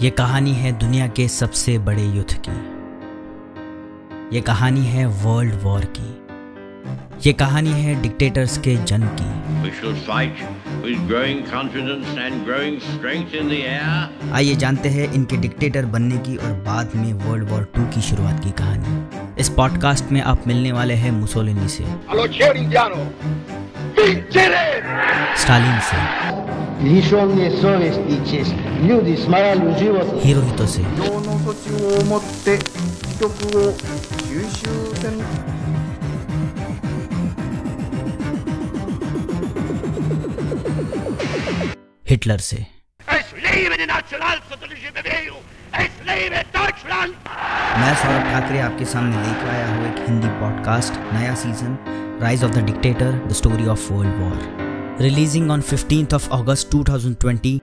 ये कहानी है दुनिया के सबसे बड़े युद्ध की। ये कहानी है वर्ल्ड वॉर की। ये कहानी है डिक्टेटर्स के जन्म की। We shall fight with growing confidence and growing strength in the air. आइए जानते हैं इनके डिक्टेटर बनने की और बाद में वर्ल्ड वॉर टू की शुरुआत की कहानी। इस पॉडकास्ट में आप मिलने वाले हैं मुसोलिनी से। स्टालिन से। ヒロヒト氏 हिटलर से. मैं सौरभ ठाकरे आपके सामने लेकर आया हूँ एक हिंदी पॉडकास्ट नया season rise of the dictator the story of world war releasing on 15th of August 2020